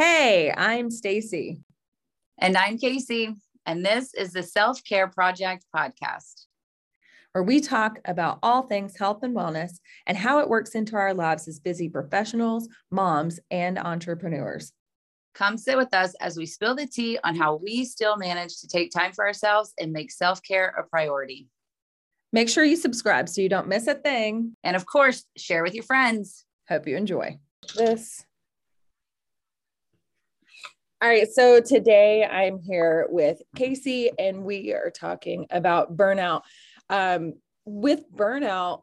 Hey, I'm Stacy. And I'm Kasey. And this is the Self Care Project podcast, where we talk about all things health and wellness and how it works into our lives as busy professionals, moms, and entrepreneurs. Come sit with us as we spill the tea on how we still manage to take time for ourselves and make self care a priority. Make sure you subscribe so you don't miss a thing. And of course, share with your friends. Hope you enjoy this. All right, so today I'm here with Kasey, and we are talking about burnout. Um, with burnout,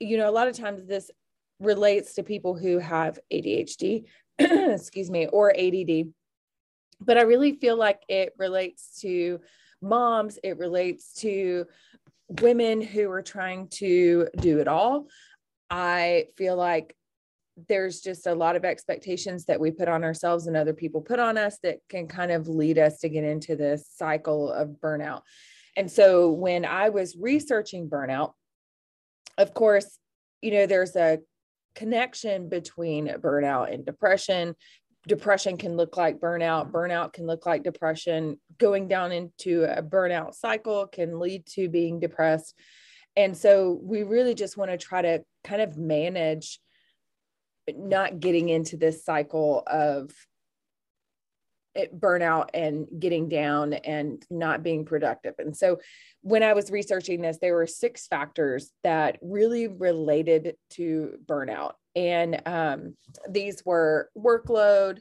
you know, a lot of times this relates to people who have ADHD, excuse me, or ADD, but I really feel like it relates to moms, it relates to women who are trying to do it all. I feel like there's just a lot of expectations that we put on ourselves and other people put on us that can kind of lead us to get into this cycle of burnout. And so when I was researching burnout, of course, you know, there's a connection between burnout and depression. Depression can look like burnout, burnout can look like depression. Going down into a burnout cycle can lead to being depressed. And so we really just want to try to kind of manage not getting into this cycle of burnout and getting down and not being productive. And so when I was researching this, there were six factors that really related to burnout. And um, these were workload.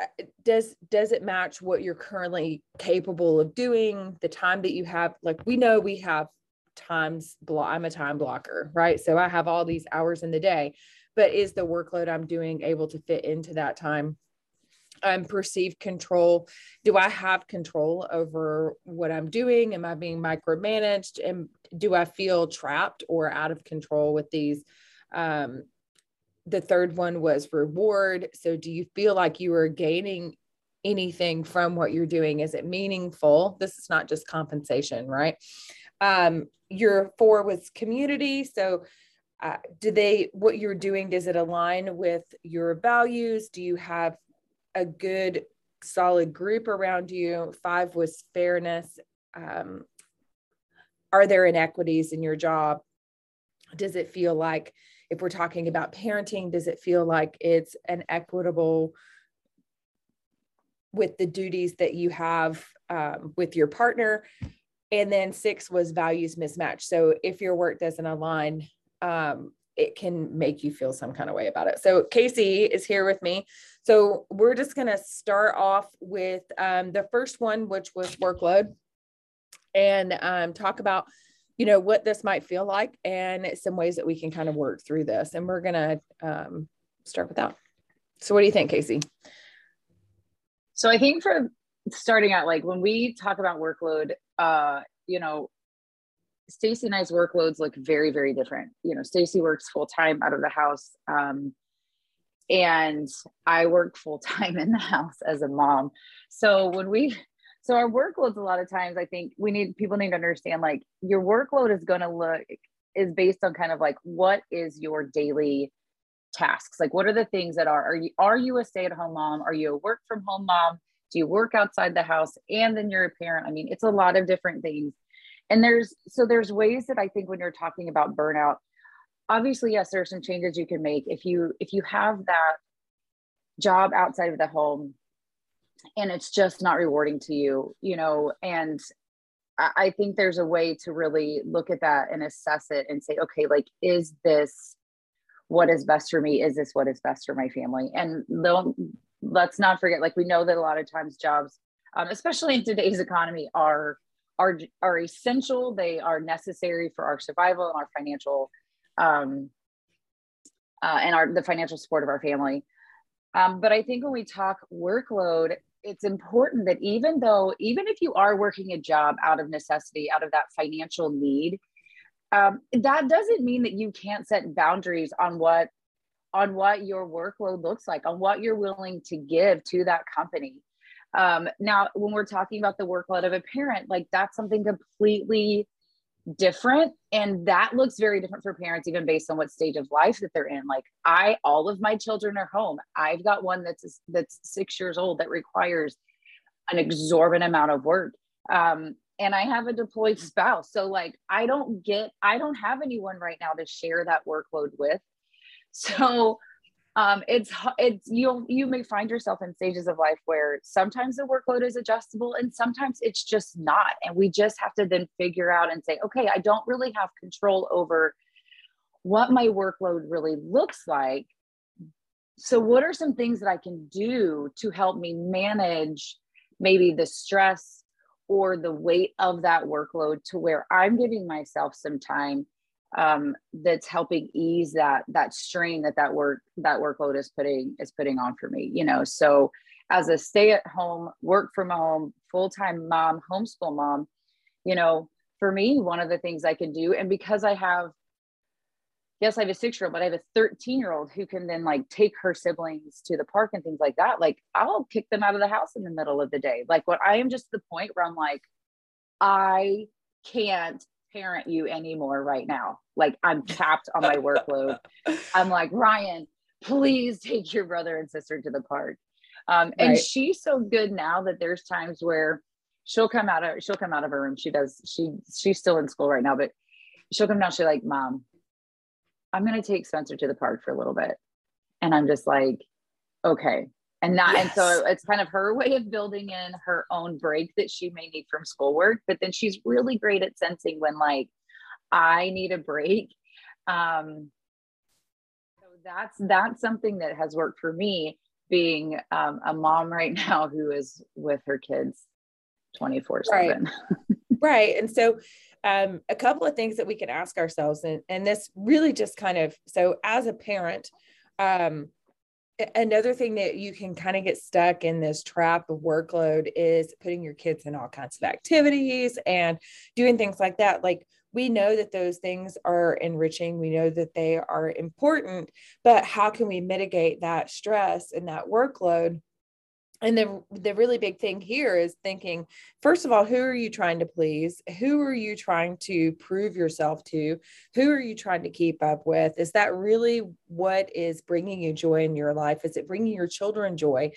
Uh, does does it match what you're currently capable of doing? The time that you have, like we know we have times block. I'm a time blocker, right? So I have all these hours in the day but is the workload I'm doing able to fit into that time? Um, perceived control. Do I have control over what I'm doing? Am I being micromanaged? And do I feel trapped or out of control with these? Um, the third one was reward. So, do you feel like you are gaining anything from what you're doing? Is it meaningful? This is not just compensation, right? Um, your four was community. So, uh, do they what you're doing does it align with your values? Do you have a good solid group around you? Five was fairness. Um, are there inequities in your job? Does it feel like if we're talking about parenting does it feel like it's an equitable with the duties that you have um, with your partner? And then six was values mismatch. So if your work doesn't align um, it can make you feel some kind of way about it. So Kasey is here with me. So we're just going to start off with um, the first one, which was workload, and um, talk about, you know, what this might feel like and some ways that we can kind of work through this. And we're going to um, start with that. So what do you think, Kasey? So I think for starting out, like when we talk about workload, uh, you know, Stacy and I's workloads look very, very different. You know, Stacy works full time out of the house. Um, and I work full time in the house as a mom. So when we, so our workloads, a lot of times, I think we need people need to understand like your workload is going to look, is based on kind of like what is your daily tasks? Like, what are the things that are, are you, are you a stay at home mom? Are you a work from home mom? Do you work outside the house? And then you're a parent. I mean, it's a lot of different things and there's so there's ways that i think when you're talking about burnout obviously yes there are some changes you can make if you if you have that job outside of the home and it's just not rewarding to you you know and I think there's a way to really look at that and assess it and say, okay, like, is this what is best for me? Is this what is best for my family? And don't, let's not forget, like, we know that a lot of times jobs, um, especially in today's economy, are are are essential. They are necessary for our survival and our financial um, uh, and our the financial support of our family. Um, but I think when we talk workload, it's important that even though even if you are working a job out of necessity, out of that financial need, um, that doesn't mean that you can't set boundaries on what on what your workload looks like, on what you're willing to give to that company. Um, now, when we're talking about the workload of a parent, like that's something completely different and that looks very different for parents even based on what stage of life that they're in. Like i all of my children are home. I've got one that's that's six years old that requires an exorbitant amount of work. Um, and i have a deployed spouse. So like i don't get i don't have anyone right now to share that workload with. So um, it's it's you'll you may find yourself in stages of life where sometimes the workload is adjustable and sometimes it's just not and we just have to then figure out and say okay i don't really have control over what my workload really looks like. So what are some things that i can do to help me manage maybe the stress or the weight of that workload to where i'm giving myself some time um, that's helping ease that that strain that that work that workload is putting is putting on for me you know? So as a stay at home work from home full-time mom homeschool mom you know for me one of the things i can do and because i have yes i have a six year old but i have a 13 year old who can then like take her siblings to the park and things like that like i'll kick them out of the house in the middle of the day. Like what i am just the point where i'm like i can't parent you anymore right now. Like I'm capped on my workload. I'm like, Ryan, please take your brother and sister to the park. Um, and right. she's so good now that there's times where she'll come out of she'll come out of her room. She does, she she's still in school right now, but she'll come down, she's like, Mom, I'm gonna take Spencer to the park for a little bit. And I'm just like, okay, and not yes. and so it's kind of her way of building in her own break that she may need from schoolwork but then she's really great at sensing when like i need a break um so that's that's something that has worked for me being um, a mom right now who is with her kids 24 right. 7 right and so um, a couple of things that we can ask ourselves and, and this really just kind of so as a parent um, another thing that you can kind of get stuck in this trap of workload is putting your kids in all kinds of activities and doing things like that. Like we know that those things are enriching we know that they are important but how can we mitigate that stress and that workload and the the really big thing here is thinking first of all who are you trying to please? Who are you trying to prove yourself to? Who are you trying to keep up with? Is that really what is bringing you joy in your life? Is it bringing your children joy?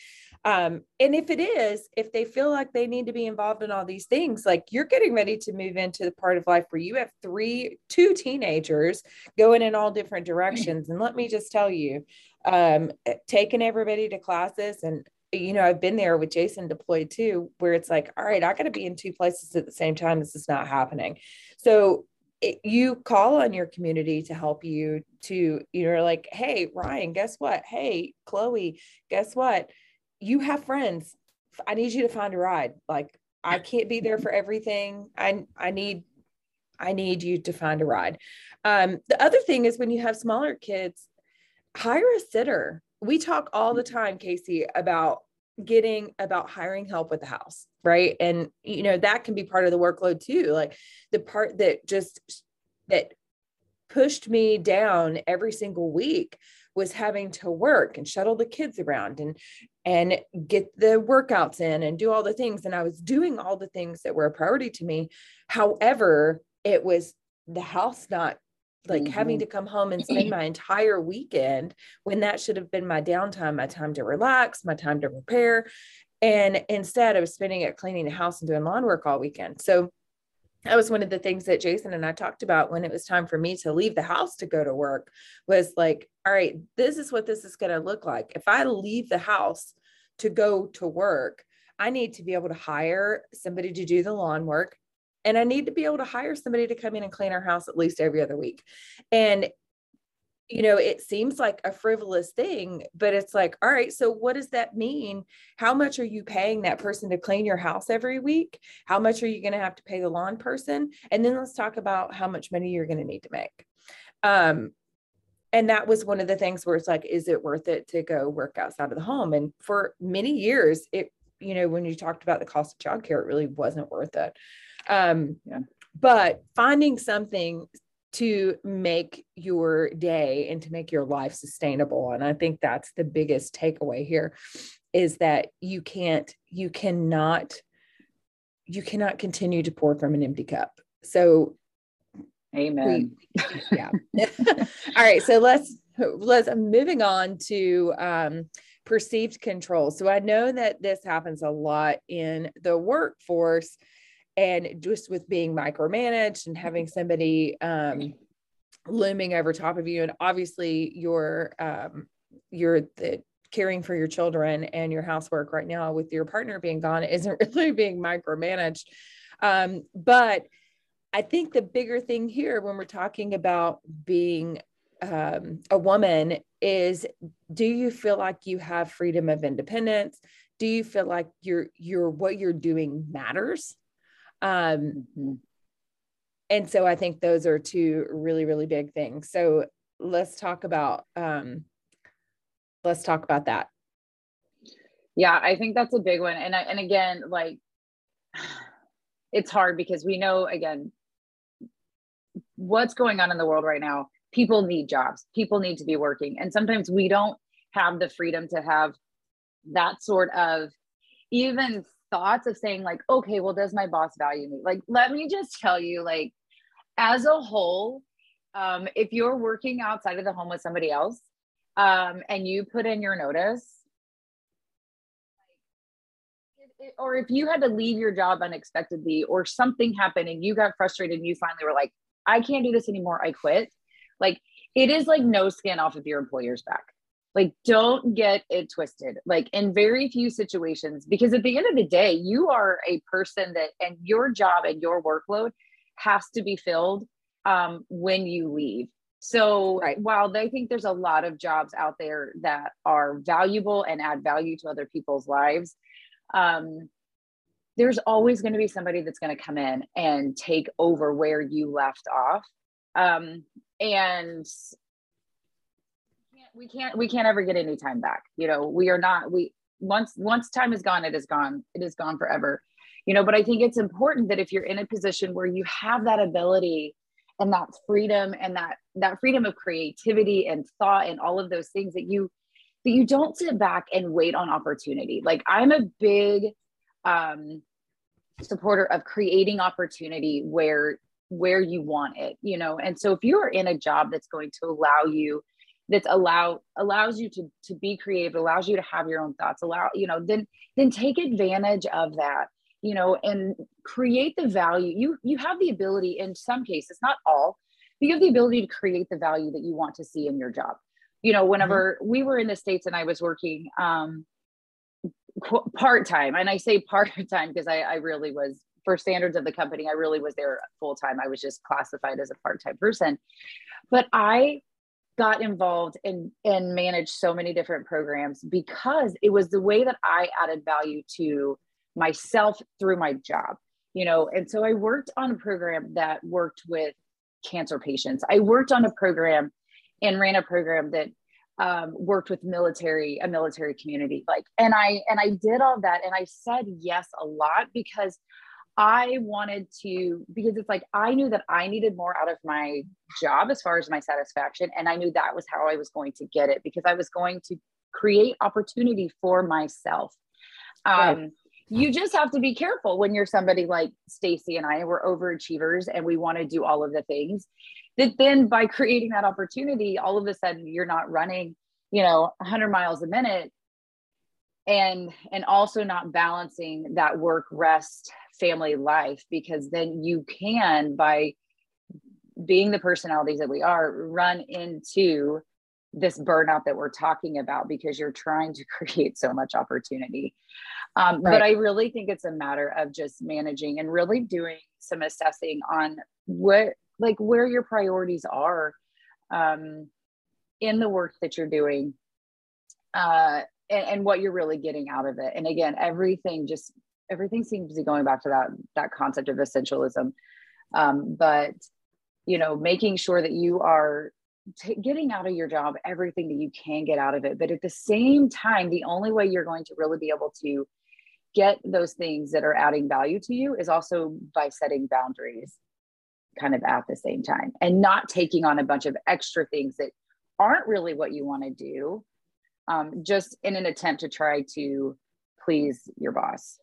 Um, and if it is if they feel like they need to be involved in all these things like you're getting ready to move into the part of life where you have three two teenagers going in all different directions. And let me just tell you um, taking everybody to classes and you know, I've been there with Jason deployed too, where it's like, all right, I got to be in two places at the same time. This is not happening. So it, you call on your community to help you to, you know, like, hey, Ryan, guess what? Hey, Chloe, guess what? You have friends. I need you to find a ride. Like, I can't be there for everything. I, I need I need you to find a ride. Um, the other thing is when you have smaller kids, hire a sitter we talk all the time, Kasey, about getting about hiring help with the house, right? And you know, that can be part of the workload too. Like the part that just that pushed me down every single week was having to work and shuttle the kids around and and get the workouts in and do all the things and I was doing all the things that were a priority to me however it was the house not like mm-hmm. having to come home and spend my entire weekend when that should have been my downtime, my time to relax, my time to prepare. And instead, I was spending it cleaning the house and doing lawn work all weekend. So that was one of the things that Jason and I talked about when it was time for me to leave the house to go to work was like, all right, this is what this is going to look like. If I leave the house to go to work, I need to be able to hire somebody to do the lawn work and I need to be able to hire somebody to come in and clean our house at least every other week. And you know, it seems like a frivolous thing, but it's like, all right, so what does that mean? How much are you paying that person to clean your house every week? How much are you going to have to pay the lawn person? And then let's talk about how much money you're going to need to make. Um, and that was one of the things where it's like, is it worth it to go work outside of the home? And for many years, it, you know, when you talked about the cost of childcare, it really wasn't worth it. Um, yeah. But finding something to make your day and to make your life sustainable. And I think that's the biggest takeaway here is that you can't, you cannot, you cannot continue to pour from an empty cup. So Amen. We, yeah. All right. So let's let's moving on to um, perceived control. So I know that this happens a lot in the workforce and just with being micromanaged and having somebody um, looming over top of you. And obviously you're um, you're the caring for your children and your housework right now with your partner being gone isn't really being micromanaged. Um, but I think the bigger thing here when we're talking about being um, a woman is do you feel like you have freedom of independence do you feel like you're you're what you're doing matters um mm-hmm. and so i think those are two really really big things. So let's talk about um let's talk about that. Yeah i think that's a big one. And I, and again like it's hard because we know again what's going on in the world right now people need jobs people need to be working. And sometimes we don't have the freedom to have that sort of even thoughts of saying like okay well does my boss value me like let me just tell you like as a whole um, if you're working outside of the home with somebody else um, and you put in your notice or if you had to leave your job unexpectedly or something happened and you got frustrated and you finally were like i can't do this anymore i quit like it is like no skin off of your employer's back. Like don't get it twisted. Like in very few situations, because at the end of the day, you are a person that, and your job and your workload has to be filled um, when you leave. So right. while they think there's a lot of jobs out there that are valuable and add value to other people's lives, um, there's always going to be somebody that's going to come in and take over where you left off. Um, and we can't we can't ever get any time back. You know we are not we once once time is gone it is gone it is gone forever. You know but i think it's important that if you're in a position where you have that ability and that freedom and that that freedom of creativity and thought and all of those things that you that you don't sit back and wait on opportunity. Like i'm a big um supporter of creating opportunity where where you want it you know? And so if you're in a job that's going to allow you that's allow allows you to to be creative allows you to have your own thoughts allow you know then then take advantage of that you know and create the value you you have the ability in some cases not all you have the ability to create the value that you want to see in your job you know whenever mm-hmm. we were in the states and i was working um part-time and i say part-time because I, I really was for standards of the company, I really was there full time. I was just classified as a part time person. But I got involved and and managed so many different programs because it was the way that I added value to myself through my job. You know, and so I worked on a program that worked with cancer patients. I worked on a program and ran a program that um, worked with military a military community like and i and i did all that and i said yes a lot because I wanted to, because it's like I knew that I needed more out of my job as far as my satisfaction. And I knew that was how I was going to get it because I was going to create opportunity for myself. Um, right. You just have to be careful when you're somebody like Stacy and I, we're overachievers and we want to do all of the things. That then by creating that opportunity, all of a sudden you're not running, you know, 100 miles a minute and and also not balancing that work rest family life because then you can by being the personalities that we are run into this burnout that we're talking about because you're trying to create so much opportunity um, right. but i really think it's a matter of just managing and really doing some assessing on what like where your priorities are um, in the work that you're doing uh, and, and what you're really getting out of it. And again everything just everything seems to be going back to that that concept of essentialism. Um, but you know making sure that you are t- getting out of your job everything that you can get out of it. But at the same time the only way you're going to really be able to get those things that are adding value to you is also by setting boundaries kind of at the same time and not taking on a bunch of extra things that aren't really what you want to do um, just in an attempt to try to please your boss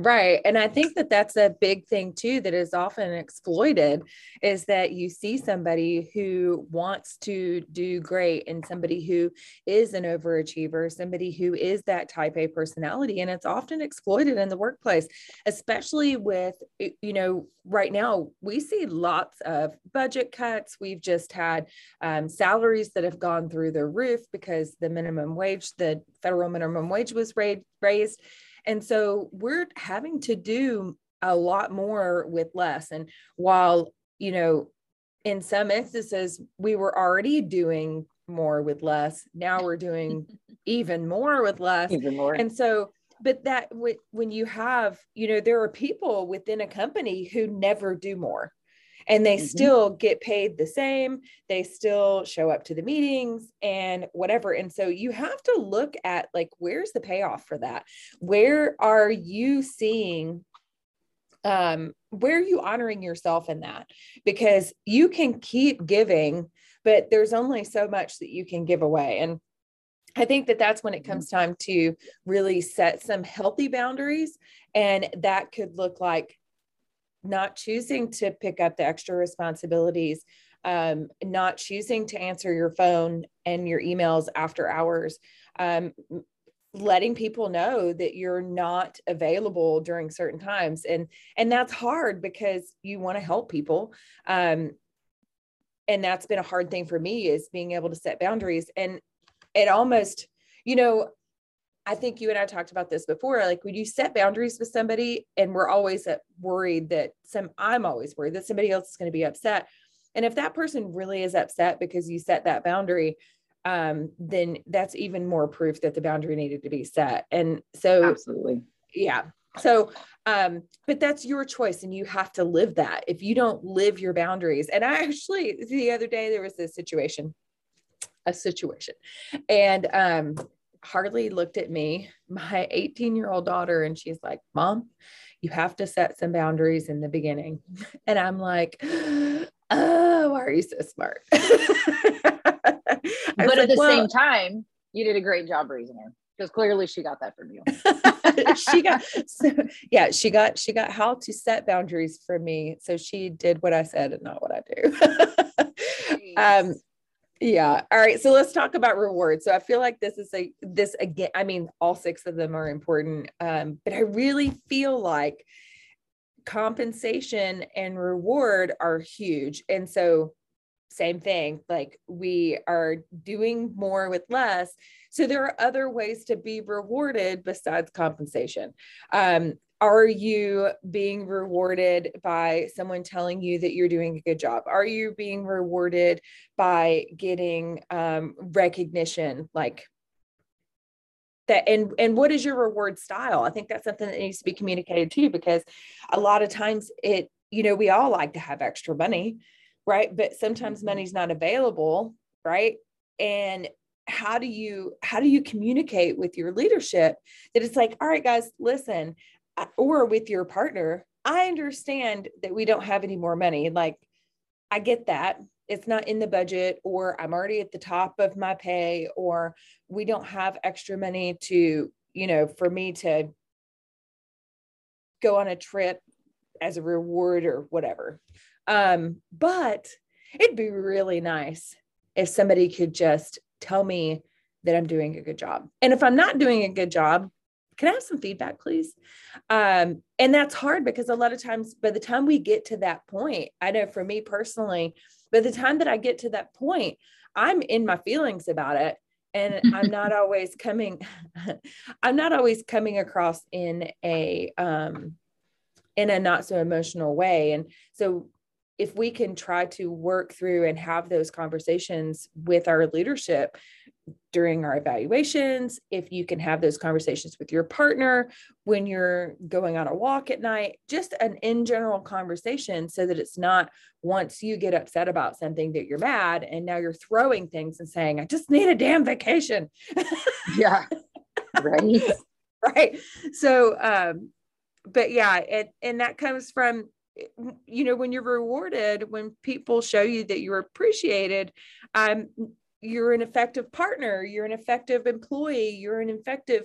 Right. And I think that that's a big thing too that is often exploited is that you see somebody who wants to do great and somebody who is an overachiever, somebody who is that type A personality. And it's often exploited in the workplace, especially with, you know, right now we see lots of budget cuts. We've just had um, salaries that have gone through the roof because the minimum wage, the federal minimum wage was raised and so we're having to do a lot more with less. And while, you know, in some instances, we were already doing more with less, now we're doing even more with less. Even more. And so, but that when you have, you know, there are people within a company who never do more and they mm-hmm. still get paid the same they still show up to the meetings and whatever and so you have to look at like where's the payoff for that where are you seeing um where are you honoring yourself in that because you can keep giving but there's only so much that you can give away and I think that that's when it mm-hmm. comes time to really set some healthy boundaries. And that could look like not choosing to pick up the extra responsibilities, um, not choosing to answer your phone and your emails after hours, um, letting people know that you're not available during certain times, and and that's hard because you want to help people. Um, and that's been a hard thing for me is being able to set boundaries and it almost you know I think you and I talked about this before. Like when you set boundaries with somebody, and we're always worried that some, I'm always worried that somebody else is going to be upset. And if that person really is upset because you set that boundary, um, then that's even more proof that the boundary needed to be set. And so, absolutely, yeah. So, um, but that's your choice, and you have to live that. If you don't live your boundaries, and I actually the other day there was this situation, a situation, and um, Harley looked at me, my 18 year old daughter, and she's like, Mom, you have to set some boundaries in the beginning. And I'm like, Oh, why are you so smart? but at the well, same time, you did a great job raising her because clearly she got that from you. she got so, yeah, she got she got how to set boundaries for me. So she did what I said and not what I do. um, yeah. All right. So let's talk about rewards. So I feel like this is a this again. I mean, all six of them are important, um, but I really feel like compensation and reward are huge. And so, same thing. Like we are doing more with less. So there are other ways to be rewarded besides compensation. Um, are you being rewarded by someone telling you that you're doing a good job? Are you being rewarded by getting um, recognition like that and and what is your reward style? I think that's something that needs to be communicated too because a lot of times it you know we all like to have extra money right? But sometimes mm-hmm. money's not available right? And how do you how do you communicate with your leadership that it's like all right guys listen or with your partner, I understand that we don't have any more money. Like, I get that. It's not in the budget, or I'm already at the top of my pay, or we don't have extra money to, you know, for me to go on a trip as a reward or whatever. Um, but it'd be really nice if somebody could just tell me that I'm doing a good job. And if I'm not doing a good job, can I have some feedback, please? Um, and that's hard because a lot of times, by the time we get to that point, I know for me personally, by the time that I get to that point, I'm in my feelings about it. And I'm not always coming, I'm not always coming across in a, um, in a not so emotional way. And so if we can try to work through and have those conversations with our leadership during our evaluations, if you can have those conversations with your partner when you're going on a walk at night, just an in general conversation so that it's not once you get upset about something that you're mad and now you're throwing things and saying, I just need a damn vacation. yeah. Right. right. So, um, but yeah, and, and that comes from you know when you're rewarded when people show you that you're appreciated um you're an effective partner you're an effective employee you're an effective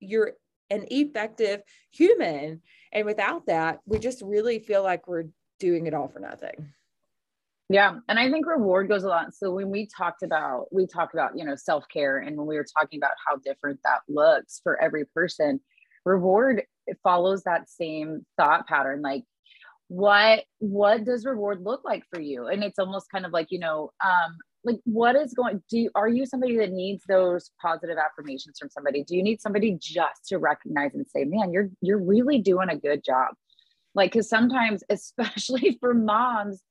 you're an effective human. And without that, we just really feel like we're doing it all for nothing. Yeah. And I think reward goes a lot. So when we talked about, we talked about, you know, self care. And when we were talking about how different that looks for every person, reward follows that same thought pattern. Like, what what does reward look like for you and it's almost kind of like you know um like what is going do you, are you somebody that needs those positive affirmations from somebody? Do you need somebody just to recognize and say man you're you're really doing a good job. Like because sometimes especially for moms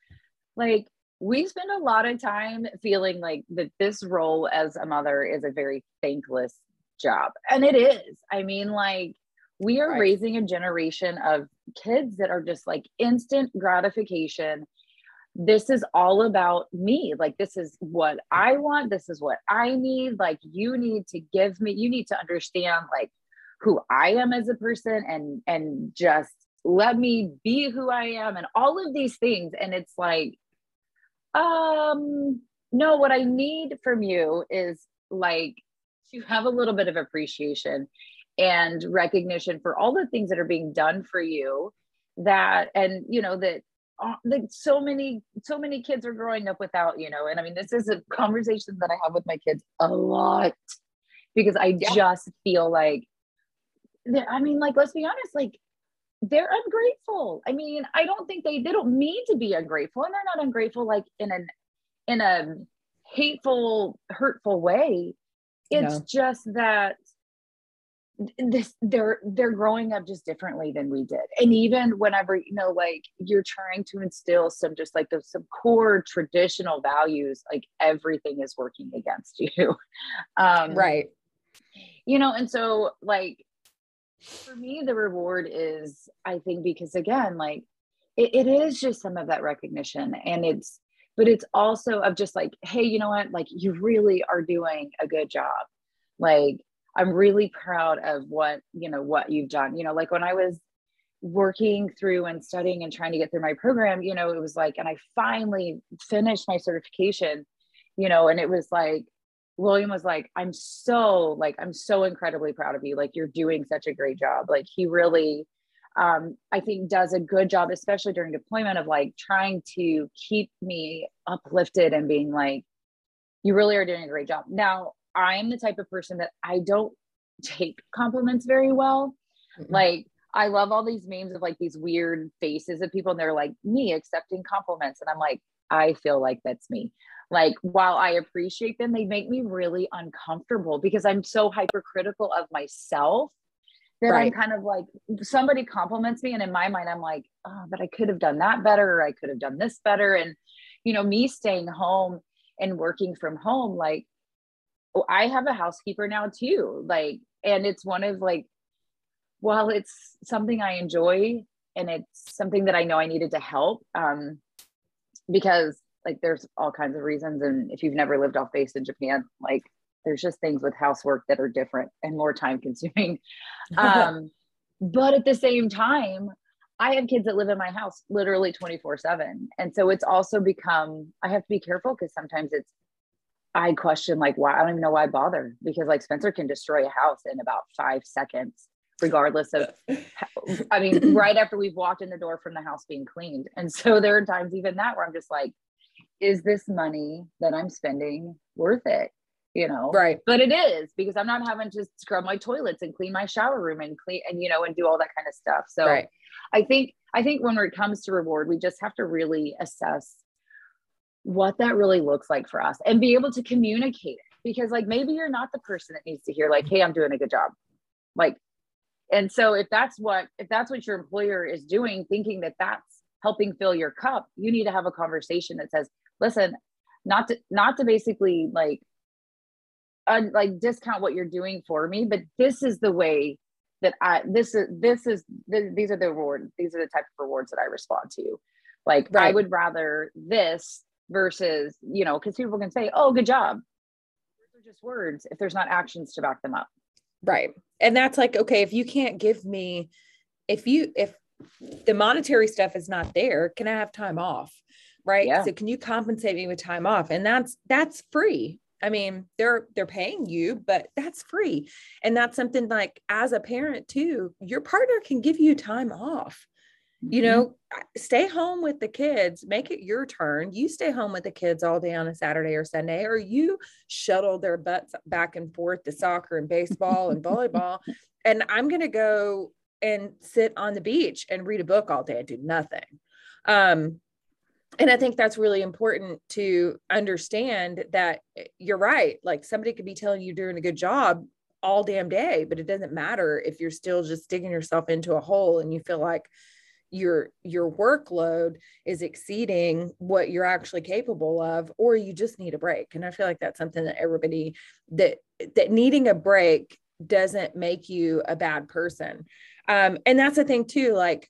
like we spend a lot of time feeling like that this role as a mother is a very thankless job. And it is. I mean like we are right. raising a generation of kids that are just like instant gratification this is all about me. Like this is what i want. This is what i need. Like you need to give me you need to understand like who i am as a person and and just let me be who i am and all of these things. And it's like um no what i need from you is like to have a little bit of appreciation and recognition for all the things that are being done for you that and you know that uh, that so many so many kids are growing up without you know and i mean this is a conversation that i have with my kids a lot because i yeah. just feel like i mean like let's be honest like they're ungrateful i mean i don't think they they don't mean to be ungrateful and they're not ungrateful like in an in a hateful hurtful way it's no. just that this they're they're growing up just differently than we did. And even whenever you know like you're trying to instill some just like the some core traditional values like everything is working against you. Um right. you know and so like for me the reward is i think because again like it, it is just some of that recognition and it's but it's also of just like hey you know what? Like you really are doing a good job. Like I'm really proud of what, you know, what you've done. You know, like when I was working through and studying and trying to get through my program, you know, it was like, and I finally finished my certification, you know, and it was like, William was like, I'm so, like, I'm so incredibly proud of you. Like, you're doing such a great job. Like, he really, um, I think, does a good job, especially during deployment, of like trying to keep me uplifted and being like, you really are doing a great job. Now, I'm the type of person that I don't take compliments very well. Mm-hmm. Like I love all these memes of like these weird faces of people and they're like me accepting compliments and I'm like I feel like that's me. Like while I appreciate them they make me really uncomfortable because I'm so hypercritical of myself that right. I'm kind of like somebody compliments me and in my mind I'm like oh but I could have done that better or I could have done this better and you know me staying home and working from home like I have a housekeeper now too. Like, and it's one of like, while it's something I enjoy and it's something that I know I needed to help, um, because like there's all kinds of reasons. And if you've never lived off base in Japan, like there's just things with housework that are different and more time consuming. um, but at the same time, I have kids that live in my house literally 24 7. And so it's also become, I have to be careful because sometimes it's I question like why I don't even know why bother because like Spencer can destroy a house in about five seconds, regardless of I mean, right after we've walked in the door from the house being cleaned. And so there are times even that where I'm just like, is this money that I'm spending worth it? You know, right. But it is because I'm not having to scrub my toilets and clean my shower room and clean and you know and do all that kind of stuff. So right. I think I think when it comes to reward, we just have to really assess what that really looks like for us and be able to communicate it because like maybe you're not the person that needs to hear like hey i'm doing a good job like and so if that's what if that's what your employer is doing thinking that that's helping fill your cup you need to have a conversation that says listen not to not to basically like uh, like discount what you're doing for me but this is the way that i this is this is th- these are the reward these are the type of rewards that i respond to like right. i would rather this versus, you know, because people can say, oh, good job. Words are just words if there's not actions to back them up. Right. And that's like, okay, if you can't give me, if you, if the monetary stuff is not there, can I have time off? Right. Yeah. So can you compensate me with time off? And that's, that's free. I mean, they're they're paying you, but that's free. And that's something like as a parent too, your partner can give you time off. You mm-hmm. know, stay home with the kids, make it your turn. You stay home with the kids all day on a Saturday or Sunday, or you shuttle their butts back and forth to soccer and baseball and volleyball. And I'm going to go and sit on the beach and read a book all day and do nothing. Um, and I think that's really important to understand that eh, you're right. Like somebody could be telling you doing a good job all damn day, but it doesn't matter if you're still just digging yourself into a hole and you feel like your your workload is exceeding what you're actually capable of or you just need a break and i feel like that's something that everybody that that needing a break doesn't make you a bad person um, and that's the thing too like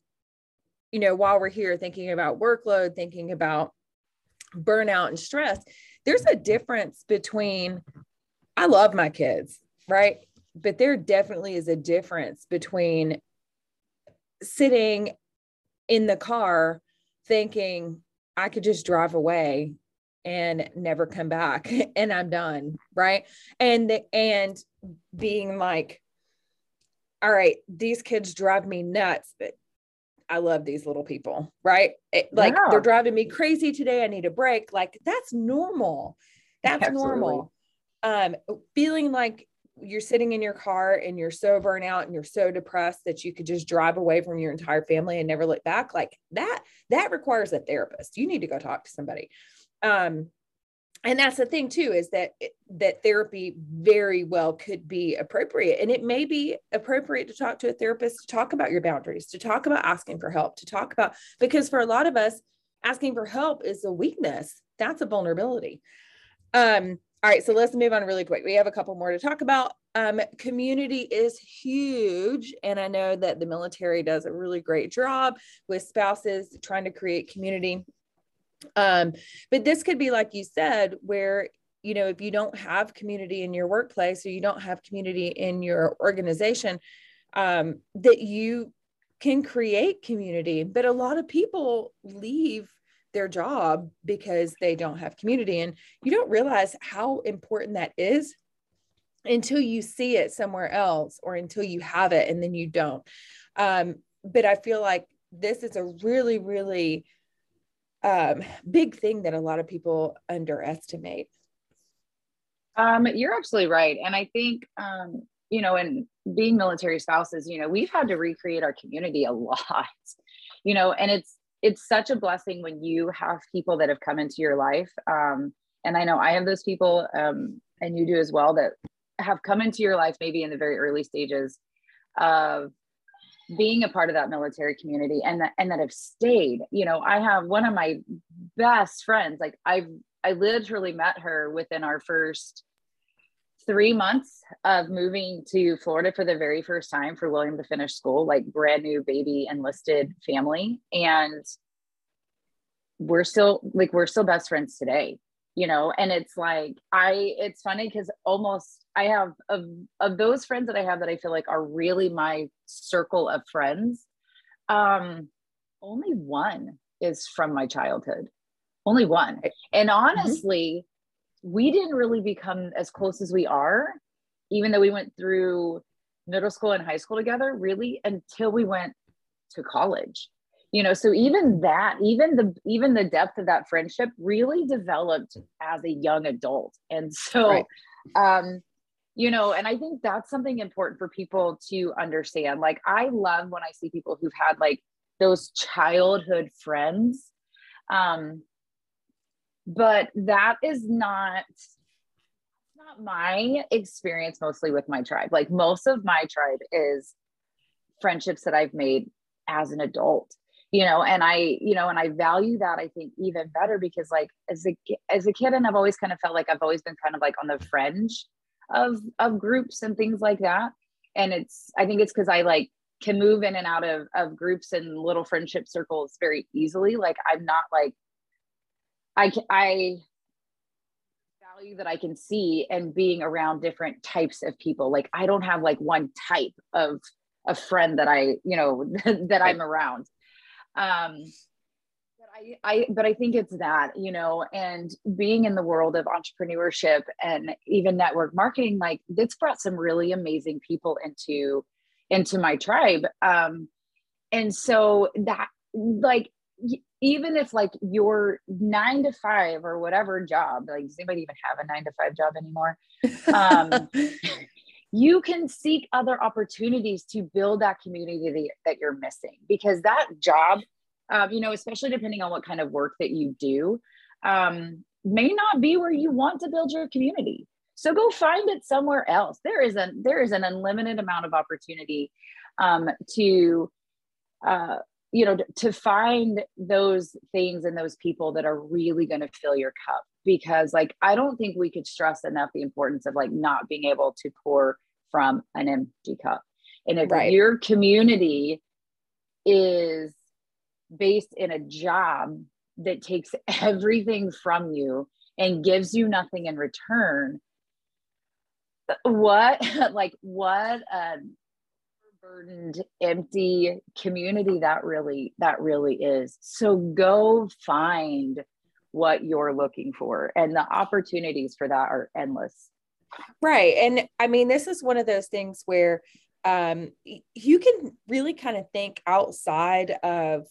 you know, while we're here thinking about workload, thinking about burnout and stress, there's a difference between, I love my kids, right? But there definitely is a difference between sitting in the car thinking I could just drive away and never come back and I'm done, right? And the, and being like all right, these kids drive me nuts, but I love these little people, right? It, like yeah. they're driving me crazy today. I need a break. Like that's normal. That's Absolutely. normal. Um, feeling like you're sitting in your car and you're so burnt out and you're so depressed that you could just drive away from your entire family and never look back like that that requires a therapist. You need to go talk to somebody. Um and that's the thing too is that that therapy very well could be appropriate. And it may be appropriate to talk to a therapist to talk about your boundaries to talk about asking for help to talk about because for a lot of us asking for help is a weakness. That's a vulnerability. Um all right so let's move on really quick. We have a couple more to talk about. Um, community is huge and i know that the military does a really great job with spouses trying to create community. Um, but this could be, like you said, where you know if you don't have community in your workplace or you don't have community in your organization, um, that you can create community. But a lot of people leave their job because they don't have community, and you don't realize how important that is until you see it somewhere else or until you have it and then you don't. Um, but I feel like this is a really, really um, big thing that a lot of people underestimate. Um, you're absolutely right. And I think, um, you know, and being military spouses, you know, we've had to recreate our community a lot, you know, and it's, it's such a blessing when you have people that have come into your life. Um, and I know I have those people, um, and you do as well, that have come into your life maybe in the very early stages of being a part of that military community and that and that have stayed you know i have one of my best friends like i've i literally met her within our first three months of moving to florida for the very first time for william to finish school like brand new baby enlisted family. And we're still like we're still best friends today you know? And it's like i it's funny because almost i have of of those friends that i have that i feel like are really my circle of friends um only one is from my childhood. Only one. And honestly. We didn't really become as close as we are even though we went through middle school and high school together really until we went to college. You know so even that even the even the depth of that friendship really developed as a young adult. And so right. um you know and i think that's something important for people to understand. Like i love when i see people who've had like those childhood friends um but that is not not my experience mostly with my tribe. Like most of my tribe is friendships that i've made as an adult you know and i you know and i value that i think even better because like as a as a kid and i've always kind of felt like i've always been kind of like on the fringe of of groups and things like that. And it's i think it's because i like can move in and out of of groups and little friendship circles very easily. Like i'm not like i i value that i can see and being around different types of people. Like i don't have like one type of a friend that i you know that i'm around. Um, but I, I, but I think it's that, you know, and being in the world of entrepreneurship and even network marketing, like it's brought some really amazing people into into my tribe. Um, and so that like even if like your nine to five or whatever job, like does anybody even have a nine to five job anymore? Um, you can seek other opportunities to build that community that you're missing because that job um, you know, especially depending on what kind of work that you do, um, may not be where you want to build your community. So go find it somewhere else. There is a there is an unlimited amount of opportunity um, to, uh, you know, to find those things and those people that are really going to fill your cup. Because like I don't think we could stress enough the importance of like not being able to pour from an empty cup. And if right. your community is based in a job that takes everything from you and gives you nothing in return what like what a burdened empty community that really that really is. So go find what you're looking for and the opportunities for that are endless. Right and i mean this is one of those things where um, you can really kind of think outside of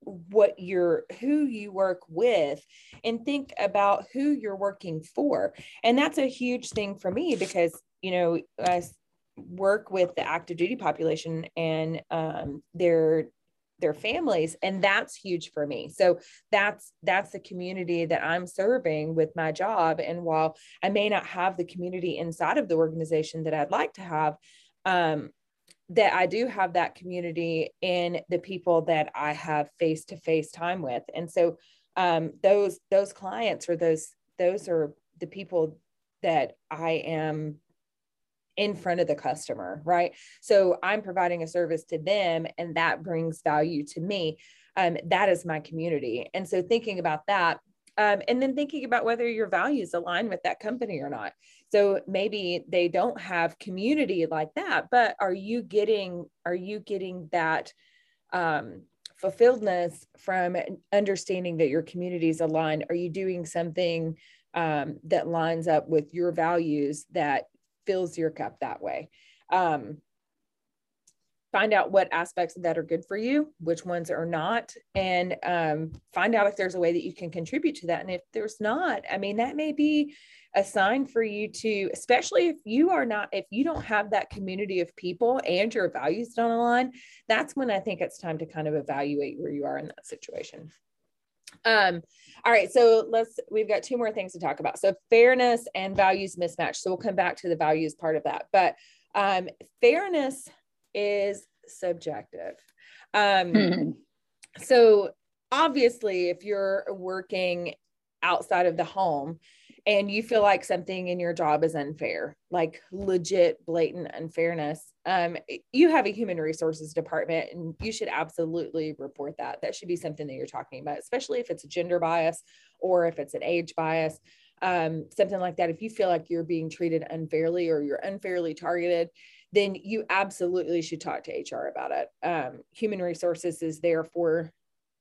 what you're who you work with and think about who you're working for. And that's a huge thing for me because you know i work with the active duty population and um, their their families and that's huge for me so that's that's the community that i'm serving with my job and while i may not have the community inside of the organization that i'd like to have um, that I do have that community in the people that I have face to face time with. And so um, those those clients or those those are the people that I am in front of the customer, right? So I'm providing a service to them and that brings value to me. Um, that is my community. And so thinking about that, um, and then thinking about whether your values align with that company or not. So maybe they don't have community like that, but are you getting are you getting that um, fulfilledness from understanding that your community is aligned? Are you doing something um, that lines up with your values that fills your cup that way? Um, find out what aspects of that are good for you, which ones are not, and um, find out if there's a way that you can contribute to that. And if there's not, I mean, that may be a sign for you to, especially if you are not, if you don't have that community of people and your values don't align, that's when I think it's time to kind of evaluate where you are in that situation. Um, all right, so let's, we've got two more things to talk about. So fairness and values mismatch. So we'll come back to the values part of that. But um, fairness is subjective. Um, mm-hmm. So, obviously, if you're working outside of the home and you feel like something in your job is unfair, like legit, blatant unfairness, um, you have a human resources department and you should absolutely report that. That should be something that you're talking about, especially if it's a gender bias or if it's an age bias. Um, something like that. If you feel like you're being treated unfairly or you're unfairly targeted, then you absolutely should talk to HR about it. Um, human resources is there for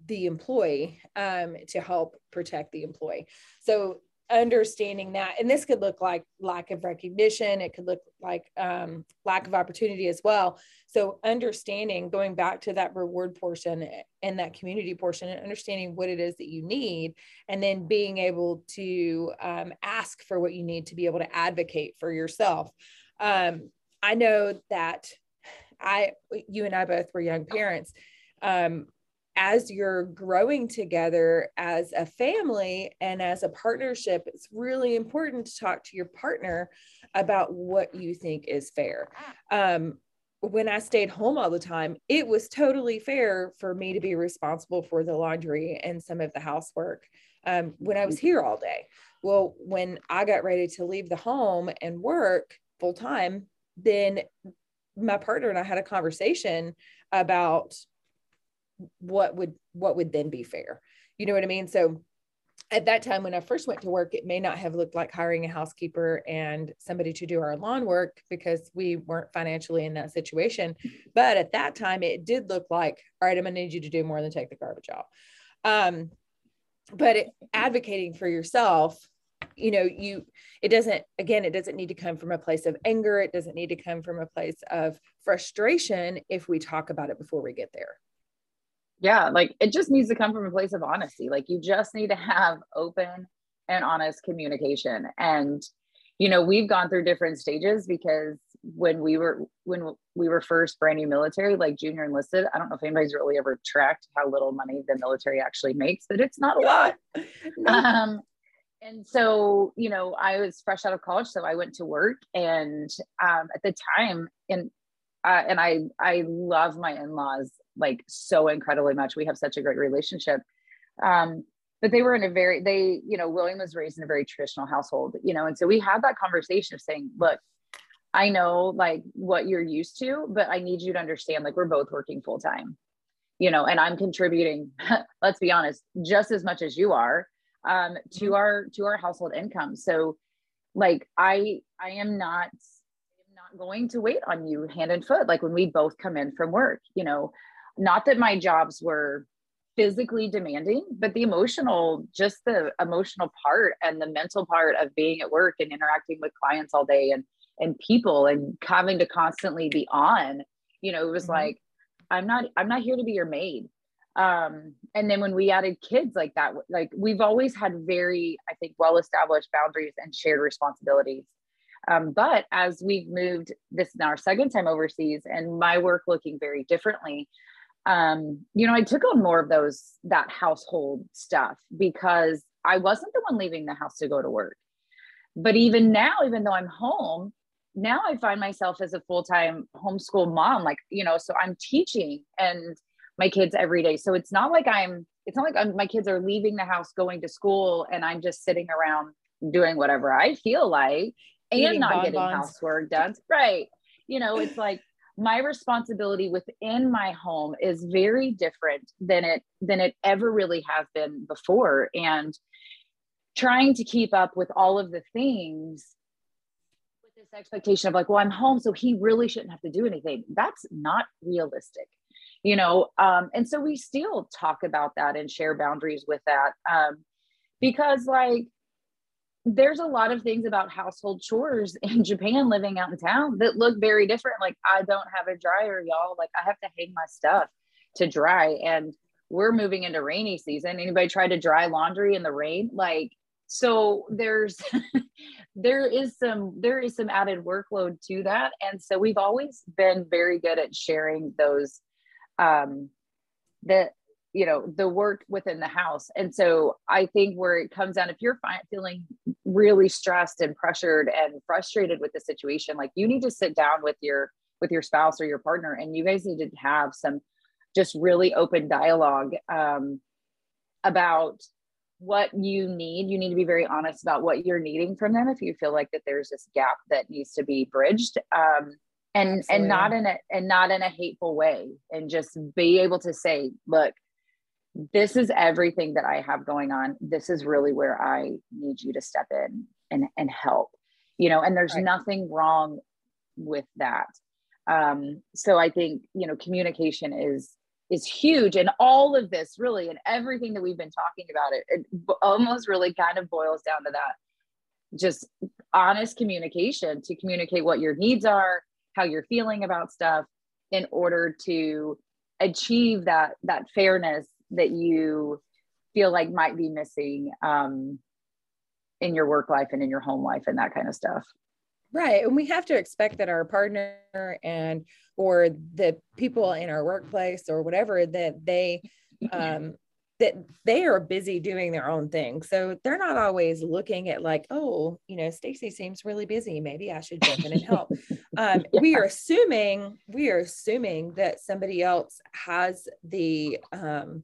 the employee um, to help protect the employee. So understanding that, and this could look like lack of recognition, it could look like um, lack of opportunity as well. So understanding, going back to that reward portion and that community portion, and understanding what it is that you need, and then being able to um, ask for what you need to be able to advocate for yourself. Um, I know that I, you and I both were young parents. Um, as you're growing together as a family and as a partnership, it's really important to talk to your partner about what you think is fair. Um, when I stayed home all the time, it was totally fair for me to be responsible for the laundry and some of the housework um, when I was here all day. Well, when I got ready to leave the home and work full time, then my partner and I had a conversation about what would what would then be fair. You know what I mean? So at that time when I first went to work, it may not have looked like hiring a housekeeper and somebody to do our lawn work because we weren't financially in that situation. But at that time, it did look like, all right, I'm gonna need you to do more than take the garbage out. Um, but it, advocating for yourself you know you it doesn't again it doesn't need to come from a place of anger it doesn't need to come from a place of frustration if we talk about it before we get there yeah like it just needs to come from a place of honesty like you just need to have open and honest communication and you know we've gone through different stages because when we were when we were first brand new military like junior enlisted i don't know if anybody's really ever tracked how little money the military actually makes but it's not a lot. Um and so you know i was fresh out of college so i went to work and um, at the time and uh, and i i love my in-laws like so incredibly much. We have such a great relationship. Um, but they were in a very they you know william was raised in a very traditional household you know and so we had that conversation of saying look i know like what you're used to but i need you to understand like we're both working full time you know and i'm contributing let's be honest just as much as you are um, to mm-hmm. our to our household income. So like i i am not I'm not going to wait on you hand and foot like when we both come in from work you know not that my jobs were physically demanding but the emotional just the emotional part and the mental part of being at work and interacting with clients all day and and people and having to constantly be on you know it was mm-hmm. like i'm not i'm not here to be your maid um and then when we added kids like that like we've always had very i think well established boundaries and shared responsibilities um, but as we've moved this now our second time overseas and my work looking very differently um, you know, I took on more of those, that household stuff because I wasn't the one leaving the house to go to work. But even now, even though I'm home, now I find myself as a full time homeschool mom, like, you know, so I'm teaching and my kids every day. So it's not like I'm, it's not like I'm, my kids are leaving the house, going to school, and I'm just sitting around doing whatever I feel like and Eating not getting housework done. Right. You know, it's like my responsibility within my home is very different than it than it ever really has been before. And trying to keep up with all of the things with this expectation of like well i'm home so he really shouldn't have to do anything. That's not realistic you know? Um, and so we still talk about that and share boundaries with that um, because like there's a lot of things about household chores in Japan living out in town that look very different. Like I don't have a dryer, y'all. Like I have to hang my stuff to dry. And we're moving into rainy season. Anybody try to dry laundry in the rain? Like so there's there is some there is some added workload to that. And so we've always been very good at sharing those um the you know the work within the house and so i think where it comes down if you're feeling really stressed and pressured and frustrated with the situation like you need to sit down with your with your spouse or your partner and you guys need to have some just really open dialogue um, about what you need you need to be very honest about what you're needing from them if you feel like that there's this gap that needs to be bridged um, and Absolutely. and not in a and not in a hateful way and just be able to say look this is everything that I have going on. This is really where I need you to step in and, and help, you know, and there's right. nothing wrong with that. Um, so I think, you know, communication is, is huge and all of this really, and everything that we've been talking about it, it almost really kind of boils down to that, just honest communication to communicate what your needs are, how you're feeling about stuff in order to achieve that, that fairness that you feel like might be missing um, in your work life and in your home life and that kind of stuff? Right and we have to expect that our partner and or the people in our workplace or whatever that they um, that they are busy doing their own thing. So they're not always looking at like oh you know stacy seems really busy. Maybe i should jump in and help. Um, yeah. we are assuming we are assuming that somebody else has the um,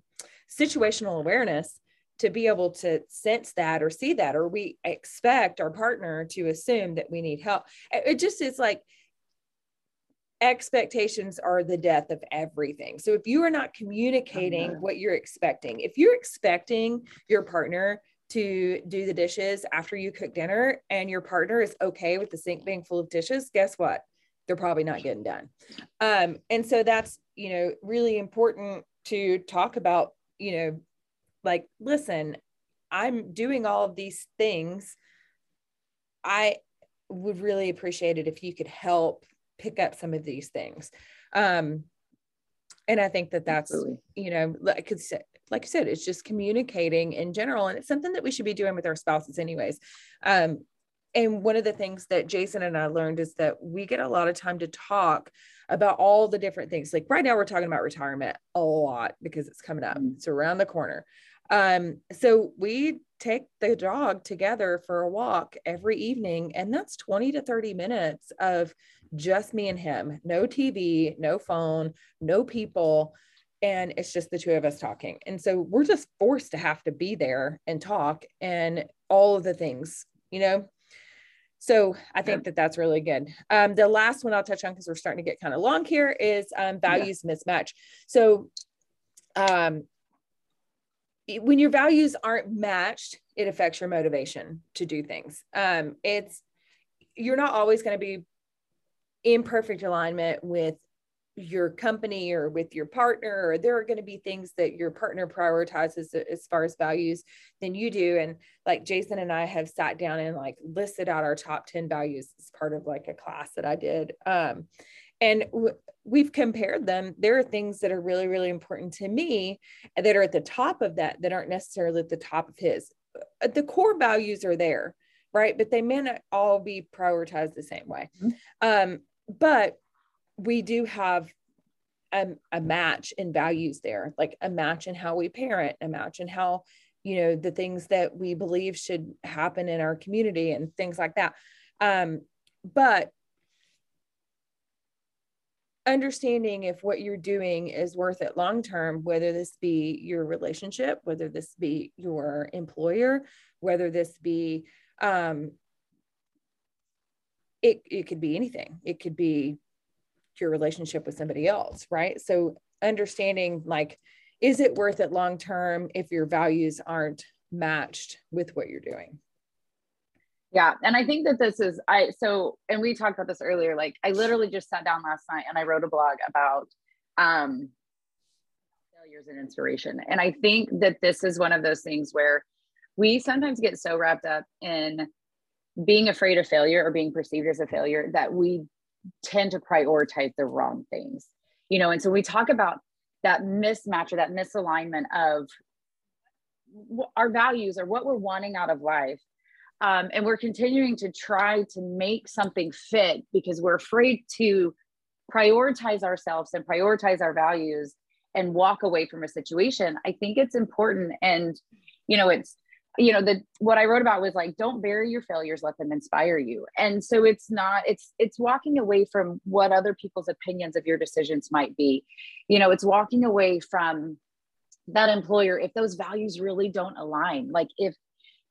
situational awareness to be able to sense that or see that or we expect our partner to assume that we need help. It just is like expectations are the death of everything. So if you are not communicating what you're expecting if you're expecting your partner to do the dishes after you cook dinner and your partner is okay with the sink being full of dishes guess what? They're probably not getting done. Um, and so that's you know really important to talk about you know, like, listen, I'm doing all of these things. I would really appreciate it if you could help pick up some of these things. Um, and I think that that's, Absolutely. you know, like I said, like I said, it's just communicating in general. And it's something that we should be doing with our spouses anyways. Um, and one of the things that Jason and I learned is that we get a lot of time to talk about all the different things. Like right now, we're talking about retirement a lot because it's coming up, mm-hmm. it's around the corner. Um, so we take the dog together for a walk every evening, and that's 20 to 30 minutes of just me and him, no TV, no phone, no people. And it's just the two of us talking. And so we're just forced to have to be there and talk and all of the things, you know, so I think that that's really good. Um, the last one I'll touch on because we're starting to get kind of long here is um, values yeah. mismatch. So um, when your values aren't matched, it affects your motivation to do things. Um, it's you're not always going to be in perfect alignment with your company or with your partner or there are going to be things that your partner prioritizes as far as values than you do. And like jason and i have sat down and like listed out our top 10 values as part of like a class that i did. Um, and w- we've compared them. There are things that are really really important to me that are at the top of that that aren't necessarily at the top of his. Uh, the core values are there right? But they may not all be prioritized the same way. Mm-hmm. um, but we do have a, a match in values there, like a match in how we parent, a match in how, you know, the things that we believe should happen in our community and things like that. Um, but understanding if what you're doing is worth it long term, whether this be your relationship, whether this be your employer, whether this be, um, it, it could be anything. It could be your relationship with somebody else, right? So understanding like, is it worth it long term if your values aren't matched with what you're doing? Yeah. And I think that this is, I, so, and we talked about this earlier, like I literally just sat down last night and I wrote a blog about, um, failures and inspiration. And I think that this is one of those things where we sometimes get so wrapped up in being afraid of failure or being perceived as a failure that we tend to prioritize the wrong things you know? And so we talk about that mismatch or that misalignment of our values or what we're wanting out of life um, and we're continuing to try to make something fit because we're afraid to prioritize ourselves and prioritize our values and walk away from a situation. I think it's important and you know it's you know the what i wrote about was like don't bury your failures let them inspire you. And so it's not it's it's walking away from what other people's opinions of your decisions might be. You know it's walking away from that employer if those values really don't align. Like if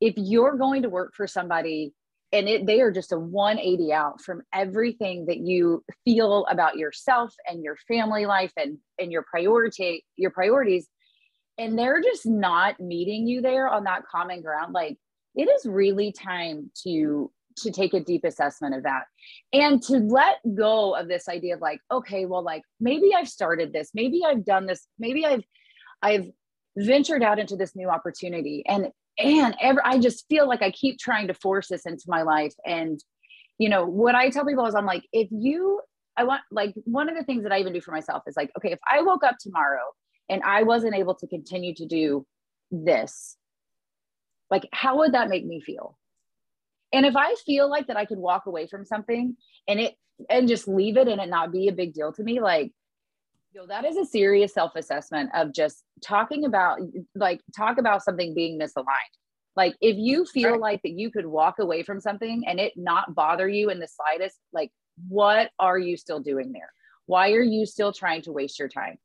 if you're going to work for somebody and it, they are just a 180 out from everything that you feel about yourself and your family life and and your priority your priorities and they're just not meeting you there on that common ground like it is really time to to take a deep assessment of that and to let go of this idea of like okay well like maybe i've started this maybe i've done this maybe i've i've ventured out into this new opportunity. And and ever i just feel like i keep trying to force this into my life. And you know what i tell people is i'm like if you i want like one of the things that i even do for myself is like okay if i woke up tomorrow and I wasn't able to continue to do this, like how would that make me feel? And if I feel like that I could walk away from something and it and just leave it and it not be a big deal to me, like yo, that is a serious self-assessment of just talking about like talk about something being misaligned. Like if you feel right. like that you could walk away from something and it not bother you in the slightest, like what are you still doing there? Why are you still trying to waste your time?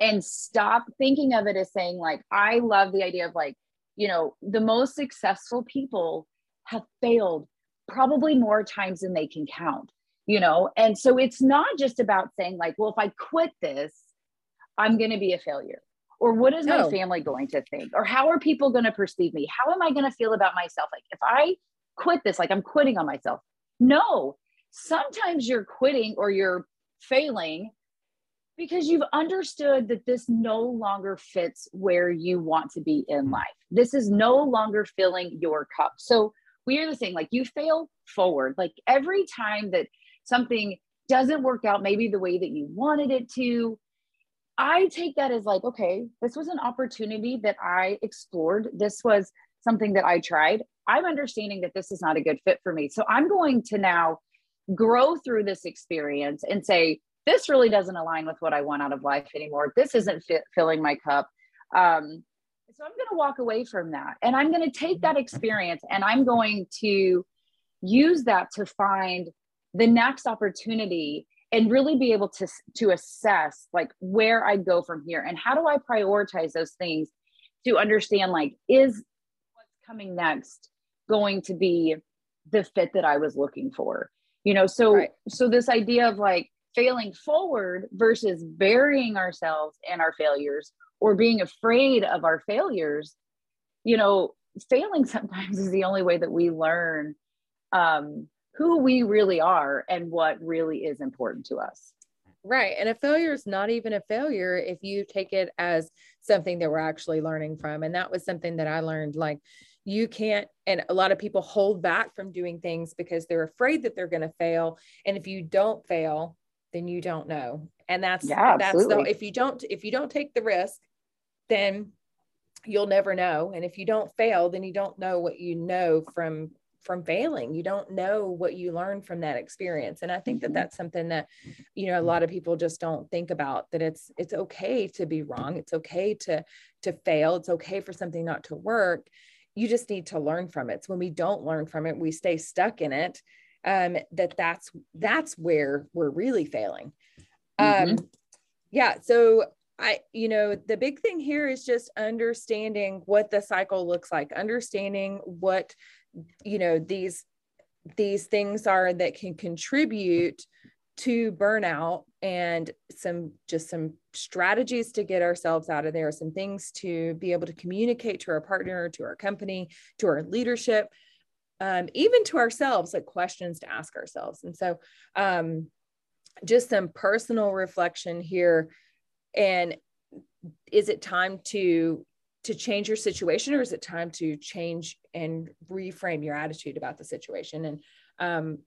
And stop thinking of it as saying like i love the idea of like you know the most successful people have failed probably more times than they can count you know? And so it's not just about saying like well if i quit this i'm going to be a failure. Or what is no. my family going to think? Or how are people going to perceive me? How am i going to feel about myself? Like if i quit this like i'm quitting on myself. No. Sometimes you're quitting or you're failing because you've understood that this no longer fits where you want to be in hmm. life. This is no longer filling your cup. So we are the thing, like you fail forward. Like every time that something doesn't work out maybe the way that you wanted it to, I take that as like, okay, this was an opportunity that I explored. This was something that I tried. I'm understanding that this is not a good fit for me. So I'm going to now grow through this experience and say, this really doesn't align with what I want out of life anymore. This isn't fit, filling my cup. Um, so I'm going to walk away from that and I'm going to take that experience and I'm going to use that to find the next opportunity and really be able to to assess like where I go from here and how do I prioritize those things to understand like is what's coming next going to be the fit that I was looking for you know so right. so this idea of like failing forward versus burying ourselves in our failures or being afraid of our failures you know failing sometimes is the only way that we learn um, who we really are and what really is important to us. Right. And a failure is not even a failure if you take it as something that we're actually learning from. And that was something that i learned like you can't and a lot of people hold back from doing things because they're afraid that they're going to fail. And if you don't fail then you don't know. And that's yeah, that's the if you don't if you don't take the risk then you'll never know. And if you don't fail then you don't know what you know from from failing. You don't know what you learned from that experience. And i think that mm-hmm. that's something that you know a lot of people just don't think about that it's it's okay to be wrong. It's okay to to fail. It's okay for something not to work. You just need to learn from it. So when we don't learn from it we stay stuck in it um, that that's that's where we're really failing. Mm-hmm. Um, yeah. So I, you know, the big thing here is just understanding what the cycle looks like, understanding what, you know, these these things are that can contribute to burnout and some just some strategies to get ourselves out of there some things to be able to communicate to our partner to our company to our leadership um, even to ourselves, like questions to ask ourselves. And so, um, just some personal reflection here. And is it time to to change your situation, or is it time to change and reframe your attitude about the situation? And um,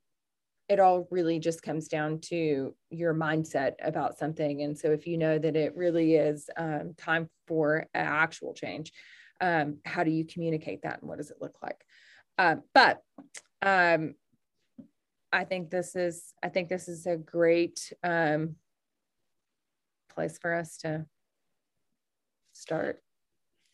it all really just comes down to your mindset about something. And so, if you know that it really is um, time for actual change, um, how do you communicate that, and what does it look like? Uh, but um, I think this is I think this is a great um, place for us to start.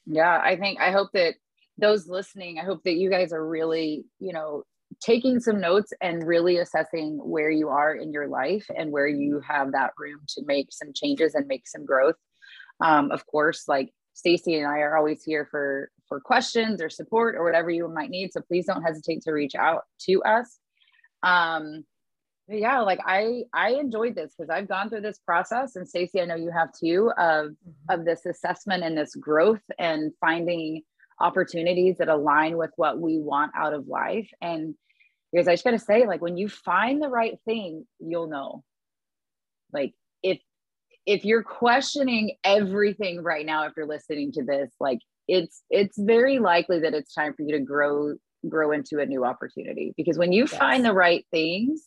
Yeah, I think I hope that those listening, I hope that you guys are really, you know, taking some notes and really assessing where you are in your life and where you have that room to make some changes and make some growth. Um, of course, like Stacy and I are always here for for questions or support or whatever you might need. So please don't hesitate to reach out to us. Um, yeah, like I I enjoyed this because I've gone through this process, and Stacy, I know you have too, of mm-hmm. of this assessment and this growth and finding opportunities that align with what we want out of life. And because I just gotta say, like when you find the right thing, you'll know. Like if if you're questioning everything right now after listening to this, like it's it's very likely that it's time for you to grow grow into a new opportunity because when you yes. find the right things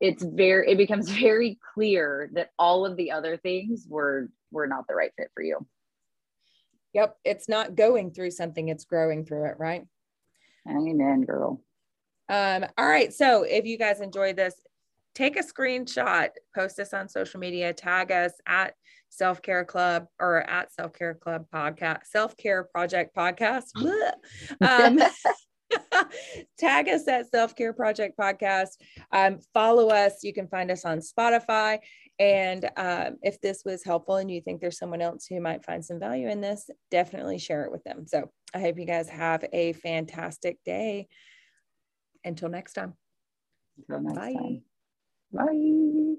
it's very it becomes very clear that all of the other things were were not the right fit for you. Yep it's not going through something it's growing through it right? Amen girl. Um all right so if you guys enjoyed this take a screenshot, post us on social media, tag us at Self Care Club or at Self Care Club Podcast, Self Care Project Podcast. um, tag us at Self Care Project Podcast. Um, follow us. You can find us on Spotify. And um, if this was helpful and you think there's someone else who might find some value in this, definitely share it with them. So I hope you guys have a fantastic day. Until next time. Until next Bye. Time. Bye.